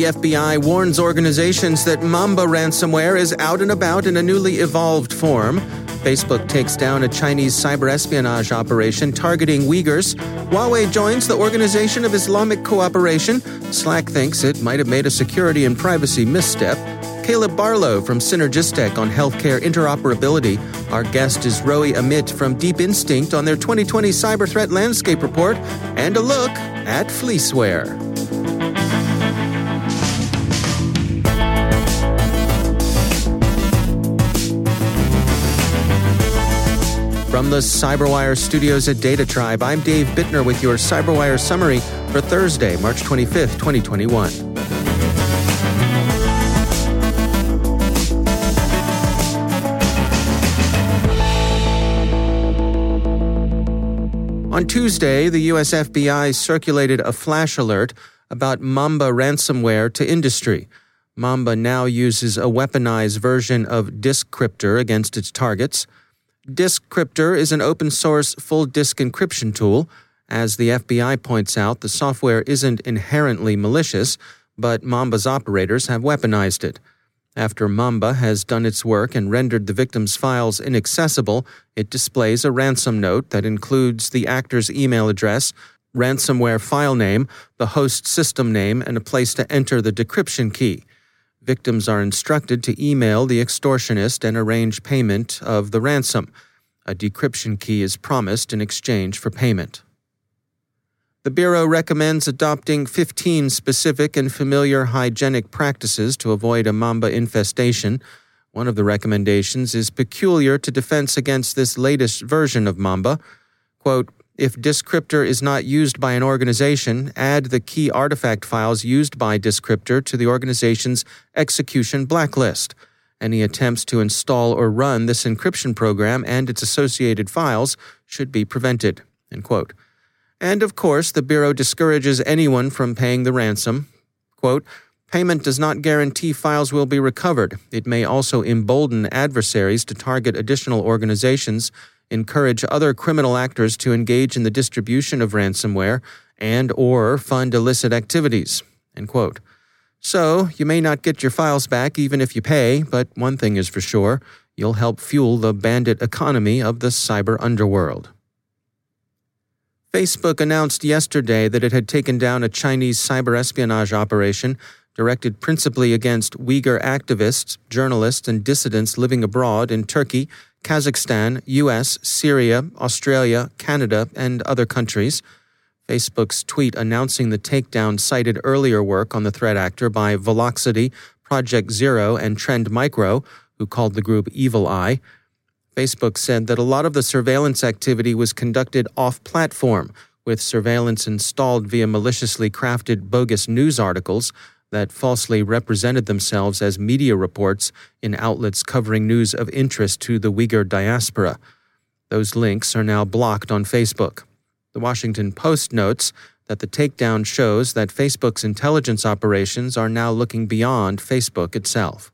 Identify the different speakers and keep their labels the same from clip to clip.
Speaker 1: The FBI warns organizations that Mamba ransomware is out and about in a newly evolved form. Facebook takes down a Chinese cyber espionage operation targeting Uyghurs. Huawei joins the Organization of Islamic Cooperation. Slack thinks it might have made a security and privacy misstep. Caleb Barlow from CynergisTek on healthcare interoperability. Our guest is Roei Amit from Deep Instinct on their 2020 Cyber Threat Landscape Report and a look at fleeceware. From the Cyberwire studios at Data Tribe, I'm Dave Bittner with your Cyberwire summary for Thursday, March 25th, 2021. On Tuesday, the US FBI circulated a flash alert about Mamba ransomware to industry. Mamba now uses a weaponized version of DiskCryptor against its targets. DiskCryptor is an open source full disk encryption tool. As the FBI points out, the software isn't inherently malicious, but Mamba's operators have weaponized it. After Mamba has done its work and rendered the victim's files inaccessible, it displays a ransom note that includes the actor's email address, ransomware file name, the host system name, and a place to enter the decryption key. Victims are instructed to email the extortionist and arrange payment of the ransom. A decryption key is promised in exchange for payment. The Bureau recommends adopting 15 specific and familiar hygienic practices to avoid a mamba infestation. One of the recommendations is peculiar to defense against this latest version of mamba. Quote, if DiskCryptor is not used by an organization, add the key artifact files used by DiskCryptor to the organization's execution blacklist. Any attempts to install or run this encryption program and its associated files should be prevented. And of course, the Bureau discourages anyone from paying the ransom. Quote, Payment does not guarantee files will be recovered. It may also embolden adversaries to target additional organizations encourage other criminal actors to engage in the distribution of ransomware and or fund illicit activities. So, you may not get your files back even if you pay, but one thing is for sure, you'll help fuel the bandit economy of the cyber underworld. Facebook announced yesterday that it had taken down a Chinese cyber espionage operation directed principally against Uyghur activists, journalists, and dissidents living abroad in Turkey Kazakhstan, US, Syria, Australia, Canada, and other countries. Facebook's tweet announcing the takedown cited earlier work on the threat actor by Volexity, Project Zero, and Trend Micro, who called the group Evil Eye. Facebook said that a lot of the surveillance activity was conducted off platform, with surveillance installed via maliciously crafted bogus news articles that falsely represented themselves as media reports in outlets covering news of interest to the Uyghur diaspora. Those links are now blocked on Facebook. The Washington Post notes that the takedown shows that Facebook's intelligence operations are now looking beyond Facebook itself.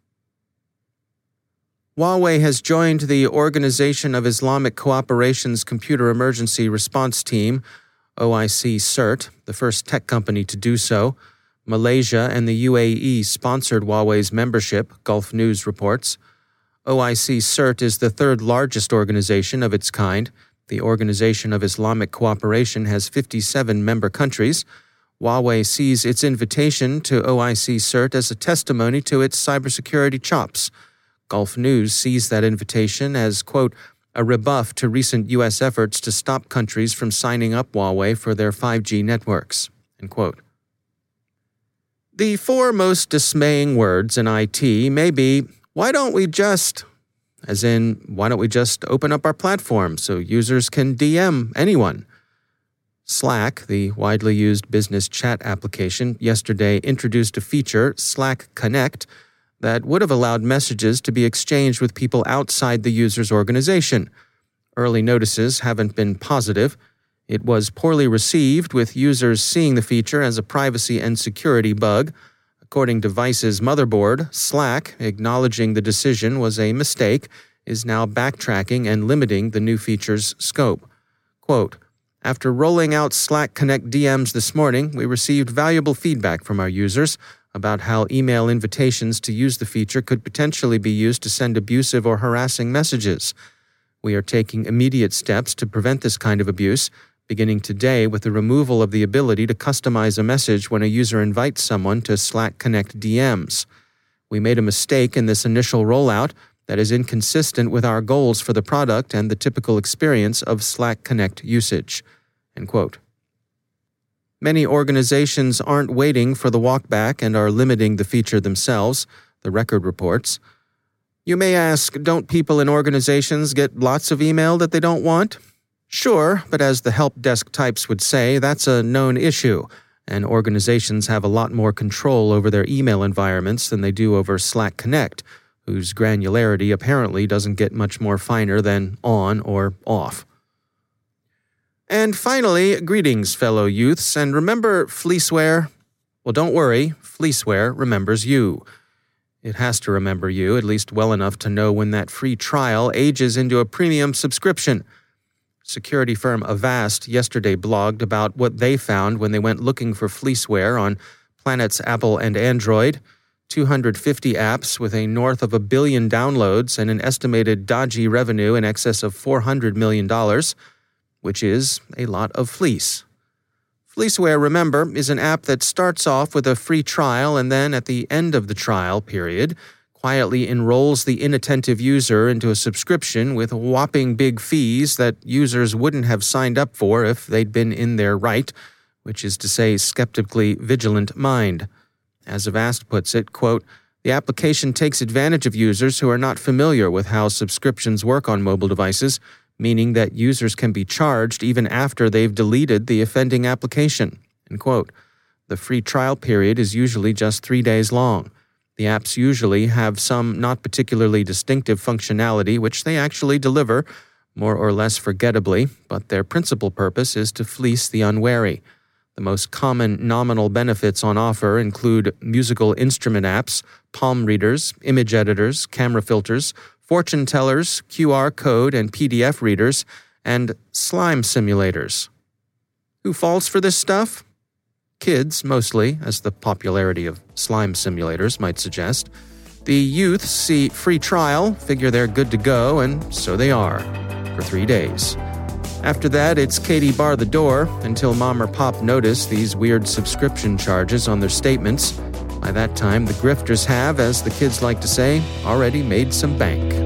Speaker 1: Huawei has joined the Organization of Islamic Cooperation's Computer Emergency Response Team, OIC CERT, the first tech company to do so. Malaysia and the UAE sponsored Huawei's membership, Gulf News reports. OIC CERT is the third largest organization of its kind. The Organization of Islamic Cooperation has 57 member countries. Huawei sees its invitation to OIC CERT as a testimony to its cybersecurity chops. Gulf News sees that invitation as, quote, a rebuff to recent U.S. efforts to stop countries from signing up Huawei for their 5G networks. End quote. The four most dismaying words in IT may be, why don't we just, as in, why don't we just open up our platform so users can DM anyone? Slack, the widely used business chat application, yesterday introduced a feature, Slack Connect, that would have allowed messages to be exchanged with people outside the user's organization. Early notices haven't been positive. It was poorly received, with users seeing the feature as a privacy and security bug. According to Vice's motherboard, Slack, acknowledging the decision was a mistake, is now backtracking and limiting the new feature's scope. Quote, after rolling out Slack Connect DMs this morning, we received valuable feedback from our users about how email invitations to use the feature could potentially be used to send abusive or harassing messages. We are taking immediate steps to prevent this kind of abuse beginning today with the removal of the ability to customize a message when a user invites someone to Slack Connect DMs. We made a mistake in this initial rollout that is inconsistent with our goals for the product and the typical experience of Slack Connect usage. Many organizations aren't waiting for the walkback and are limiting the feature themselves, the record reports. You may ask, don't people in organizations get lots of email that they don't want? Sure, but as the help desk types would say, that's a known issue, and organizations have a lot more control over their email environments than they do over Slack Connect, whose granularity apparently doesn't get much more finer than on or off. And finally, greetings, fellow youths, and remember fleeceware? Well, don't worry, fleeceware remembers you. It has to remember you, at least well enough to know when that free trial ages into a premium subscription. Security firm Avast yesterday blogged about what they found when they went looking for fleeceware on planets Apple and Android. 250 apps with a north of a billion downloads and an estimated dodgy revenue in excess of $400 million, which is a lot of fleece. Fleeceware, remember, is an app that starts off with a free trial and then at the end of the trial period quietly enrolls the inattentive user into a subscription with whopping big fees that users wouldn't have signed up for if they'd been in their right, which is to say, skeptically vigilant mind. As Avast puts it, quote, the application takes advantage of users who are not familiar with how subscriptions work on mobile devices, meaning that users can be charged even after they've deleted the offending application. End quote. The free trial period is usually just three days long. The apps usually have some not particularly distinctive functionality, which they actually deliver, more or less forgettably, but their principal purpose is to fleece the unwary. The most common nominal benefits on offer include musical instrument apps, palm readers, image editors, camera filters, fortune tellers, QR code and PDF readers, and slime simulators. Who falls for this stuff? Kids, mostly, as the popularity of slime simulators might suggest. The youths see free trial, figure they're good to go, and so they are, for three days. After that, it's Katie bar the door until mom or pop notice these weird subscription charges on their statements. By that time, the grifters have, as the kids like to say, already made some bank.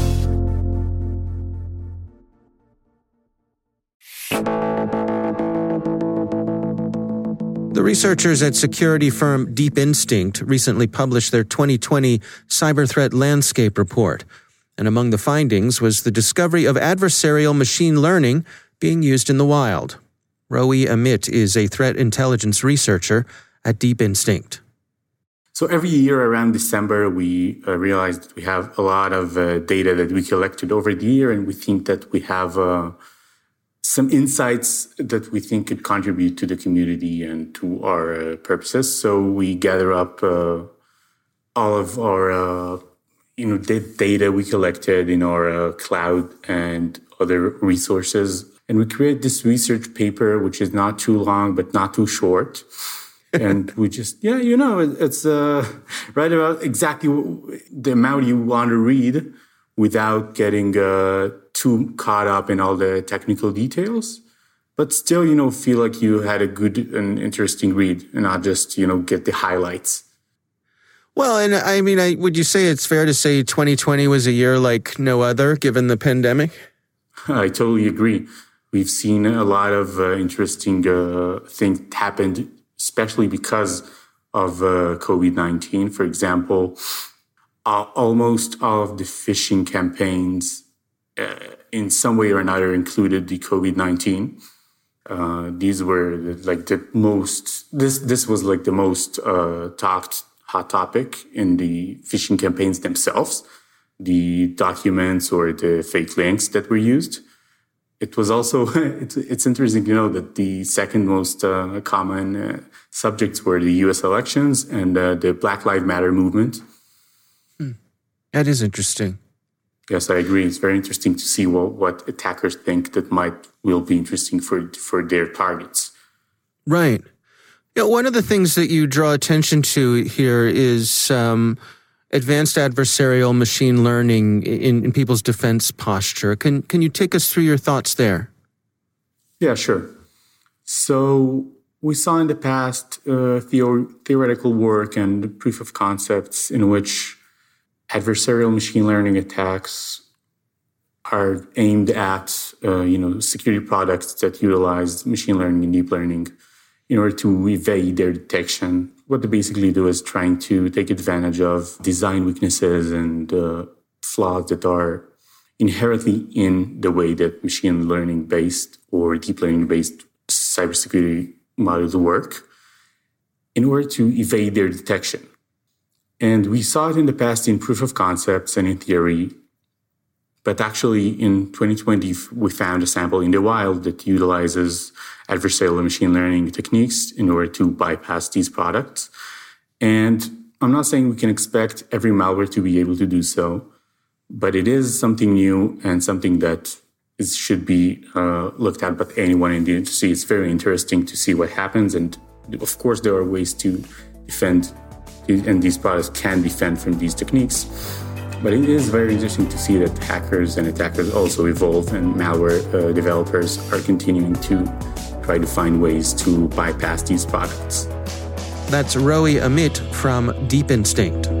Speaker 1: The researchers at security firm Deep Instinct recently published their 2020 Cyber Threat Landscape Report. And among the findings was the discovery of adversarial machine learning being used in the wild. Roei Amit is a threat intelligence researcher at Deep Instinct.
Speaker 2: So every year around December, we uh, realize that we have a lot of uh, data that we collected over the year, and we think that we have uh, some insights that we think could contribute to the community and to our uh, purposes. So we gather up uh, all of our uh, you know data we collected in our uh, cloud and other resources, and we create this research paper, which is not too long but not too short. and we just yeah you know it's uh, right about exactly the amount you want to read without getting uh, too caught up in all the technical details, but still, you know, feel like you had a good and interesting read and not just, you know, get the highlights.
Speaker 1: Well, and I mean, I, would you say it's fair to say 2020 was a year like no other given the pandemic?
Speaker 2: I totally agree. We've seen a lot of uh, interesting uh, things happened, especially because of uh, COVID 19. For example, almost all of the phishing campaigns uh, in some way or another included the COVID 19. Uh, these were like the most, this, this was like the most uh, talked hot topic in the phishing campaigns themselves, the documents or the fake links that were used. It was also, it's, it's interesting to know that the second most uh, common uh, subjects were the US elections and uh, the Black Lives Matter movement.
Speaker 1: Hmm. That is interesting.
Speaker 2: Yes, I agree. It's very interesting to see what, what attackers think that might will be interesting for for their targets.
Speaker 1: Right. You know, one of the things that you draw attention to here is um, advanced adversarial machine learning in, in, people's defense posture. Can can you take us through your thoughts there?
Speaker 2: Yeah, sure. So we saw in the past uh, theo- theoretical work and proof of concepts in which adversarial machine learning attacks are aimed at uh, you know security products that utilize machine learning and deep learning in order to evade their detection. What they basically do is trying to take advantage of design weaknesses and uh, flaws that are inherently in the way that machine learning based or deep learning based cybersecurity models work in order to evade their detection. And we saw it in the past in proof of concepts and in theory. But actually, in 2020, we found a sample in the wild that utilizes adversarial machine learning techniques in order to bypass these products. And I'm not saying we can expect every malware to be able to do so, but it is something new and something that is, should be uh, looked at by anyone in the industry. It's very interesting to see what happens. And of course, there are ways to defend and these products can defend from these techniques. But it is very interesting to see that hackers and attackers also evolve, and malware uh, developers are continuing to try to find ways to bypass these products.
Speaker 1: That's Roei Amit from Deep Instinct.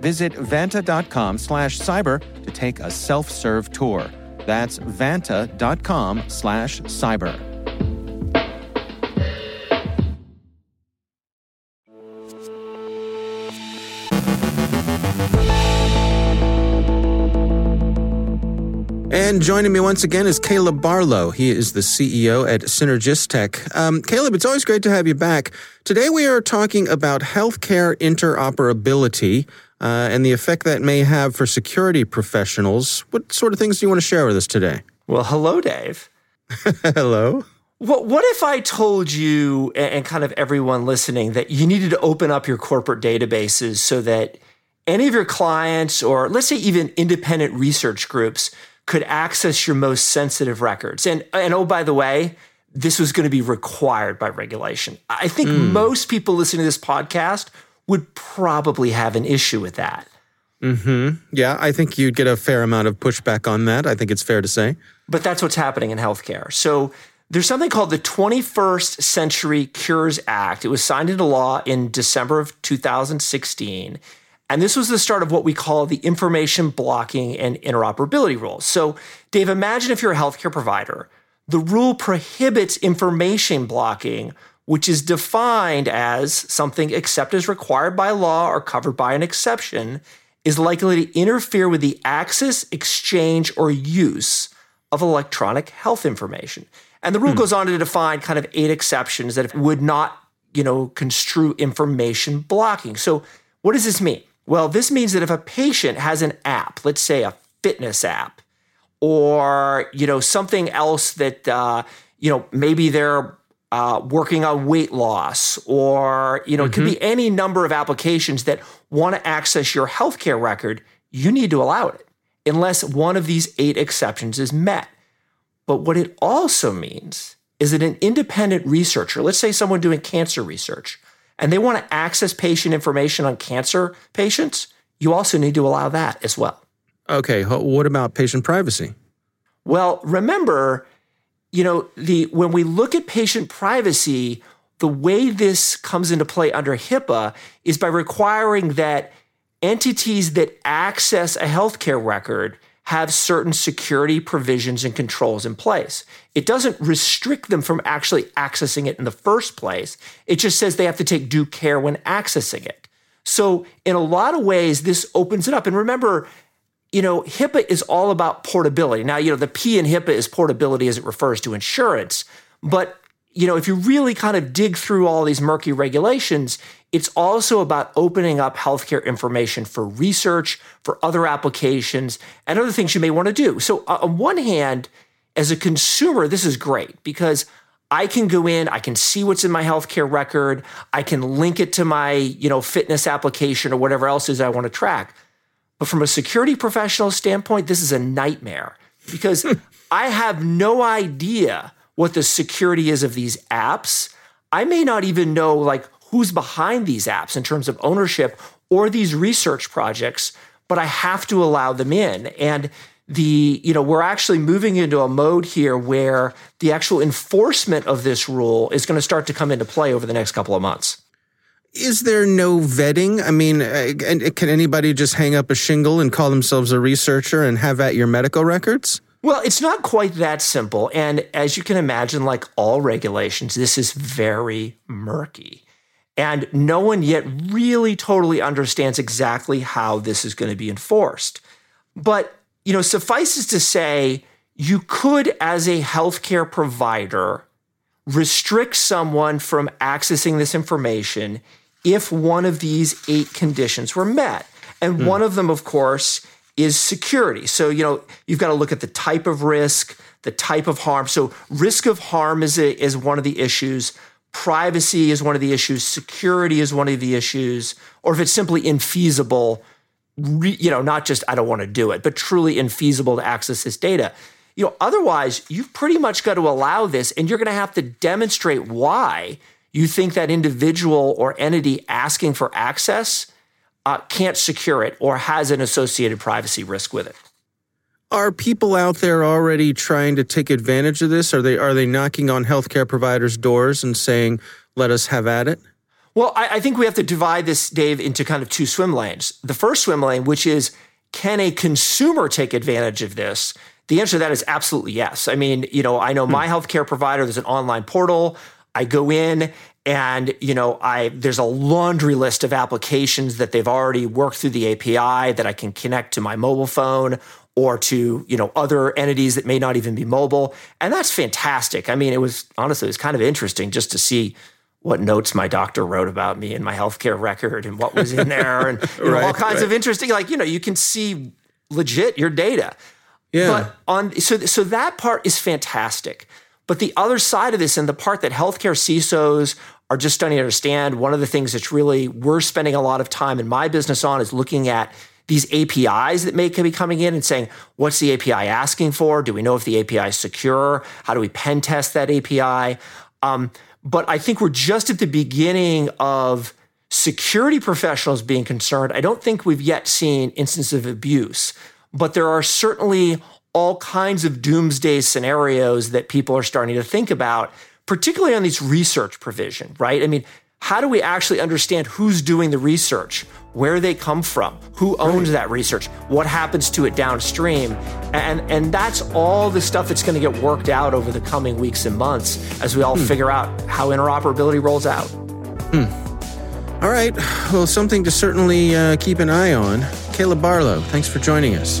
Speaker 1: Visit vanta.com slash cyber to take a self-serve tour. That's vanta.com slash cyber. And joining me once again is Caleb Barlow. He is the CEO at CynergisTek. Um, Caleb, it's always great to have you back. Today we are talking about healthcare interoperability uh, and the effect that may have for security professionals. What sort of things do you want to share with us today?
Speaker 3: Well, hello, Dave.
Speaker 1: hello.
Speaker 3: What, what if I told you and kind of everyone listening that you needed to open up your corporate databases so that any of your clients, or let's say even independent research groups, could access your most sensitive records. And, and oh, by the way, this was going to be required by regulation. I think mm. most people listening to this podcast would probably have an issue with that.
Speaker 1: Hmm. Yeah, I think you'd get a fair amount of pushback on that. I think it's fair to say.
Speaker 3: But that's what's happening in healthcare. So there's something called the 21st Century Cures Act. It was signed into law in December of 2016. And this was the start of what we call the information blocking and interoperability rules. So, Dave, imagine if you're a healthcare provider, the rule prohibits information blocking, which is defined as something except as required by law or covered by an exception, is likely to interfere with the access, exchange, or use of electronic health information. And the rule hmm. goes on to define kind of eight exceptions that would not, you know, construe information blocking. So, what does this mean? Well, this means that if a patient has an app, let's say a fitness app, or you know something else that uh, you know maybe they're uh, working on weight loss, or you know mm-hmm. it could be mm-hmm. any number of applications that want to access your healthcare record. You need to allow it unless one of these eight exceptions is met. But what it also means is that an independent researcher, let's say someone doing cancer research, and they want to access patient information on cancer patients, you also need to allow that as well.
Speaker 1: Okay, what about patient privacy?
Speaker 3: Well, remember, you know, the when we look at patient privacy, the way this comes into play under HIPAA is by requiring that entities that access a healthcare record have certain security provisions and controls in place. It doesn't restrict them from actually accessing it in the first place. It just says they have to take due care when accessing it. So, in a lot of ways, this opens it up. And remember, you know, HIPAA is all about portability. Now, you know, the P in HIPAA is portability as it refers to insurance. But you know, if you really kind of dig through all these murky regulations, it's also about opening up healthcare information for research, for other applications, and other things you may want to do. So, on one hand, as a consumer, this is great because I can go in, I can see what's in my healthcare record, I can link it to my, you know, fitness application or whatever else is I want to track. But from a security professional standpoint, this is a nightmare because I have no idea what the security is of these apps. I may not even know like who's behind these apps in terms of ownership or these research projects, but I have to allow them in. And the, you know, we're actually moving into a mode here where the actual enforcement of this rule is going to start to come into play over the next couple of months.
Speaker 1: Is there no vetting? I mean, uh, can anybody just hang up a shingle and call themselves a researcher and have at your medical records?
Speaker 3: Well, it's not quite that simple. And as you can imagine, like all regulations, this is very murky. And no one yet really totally understands exactly how this is going to be enforced. But, you know, suffices to say, you could, as a healthcare provider, restrict someone from accessing this information if one of these eight conditions were met. And mm. one of them, of course, is security. So, you know, you've got to look at the type of risk, the type of harm. So, risk of harm is, a, is one of the issues. Privacy is one of the issues. Security is one of the issues. Or if it's simply infeasible, re, you know, not just I don't want to do it, but truly infeasible to access this data. You know, otherwise, you've pretty much got to allow this, and you're going to have to demonstrate why you think that individual or entity asking for access uh, can't secure it or has an associated privacy risk with it.
Speaker 1: are people out there already trying to take advantage of this? Are they are they knocking on healthcare providers' doors and saying, "Let us have at it"?
Speaker 3: Well, I, I think we have to divide this, Dave, into kind of two swim lanes. The first swim lane, which is can a consumer take advantage of this? The answer to that is absolutely yes. I mean, you know, I know hmm. my healthcare provider. There's an online portal. I go in and you know i there's a laundry list of applications that they've already worked through the api that i can connect to my mobile phone or to you know other entities that may not even be mobile. And that's fantastic. I mean it was honestly it was kind of interesting just to see what notes my doctor wrote about me and my healthcare record and what was in there and you know, all kinds right. of interesting like you know you can see legit your data.
Speaker 1: Yeah.
Speaker 3: But on so so that part is fantastic but the other side of this, and the part that healthcare CISOs are just starting to understand, one of the things that's really we're spending a lot of time in my business on is looking at these APIs that may be coming in and saying, what's the API asking for? Do we know if the API is secure? How do we pen test that API? Um, but I think we're just at the beginning of security professionals being concerned. I don't think we've yet seen instances of abuse, but there are certainly all kinds of doomsday scenarios that people are starting to think about, particularly on these research provision, right? I mean, how do we actually understand who's doing the research, where they come from, who owns right. that research, what happens to it downstream? And, and that's all the stuff that's going to get worked out over the coming weeks and months as we all hmm. figure out how interoperability rolls out.
Speaker 1: Hmm. All right. Well, something to certainly uh, keep an eye on. Caleb Barlow, thanks for joining us.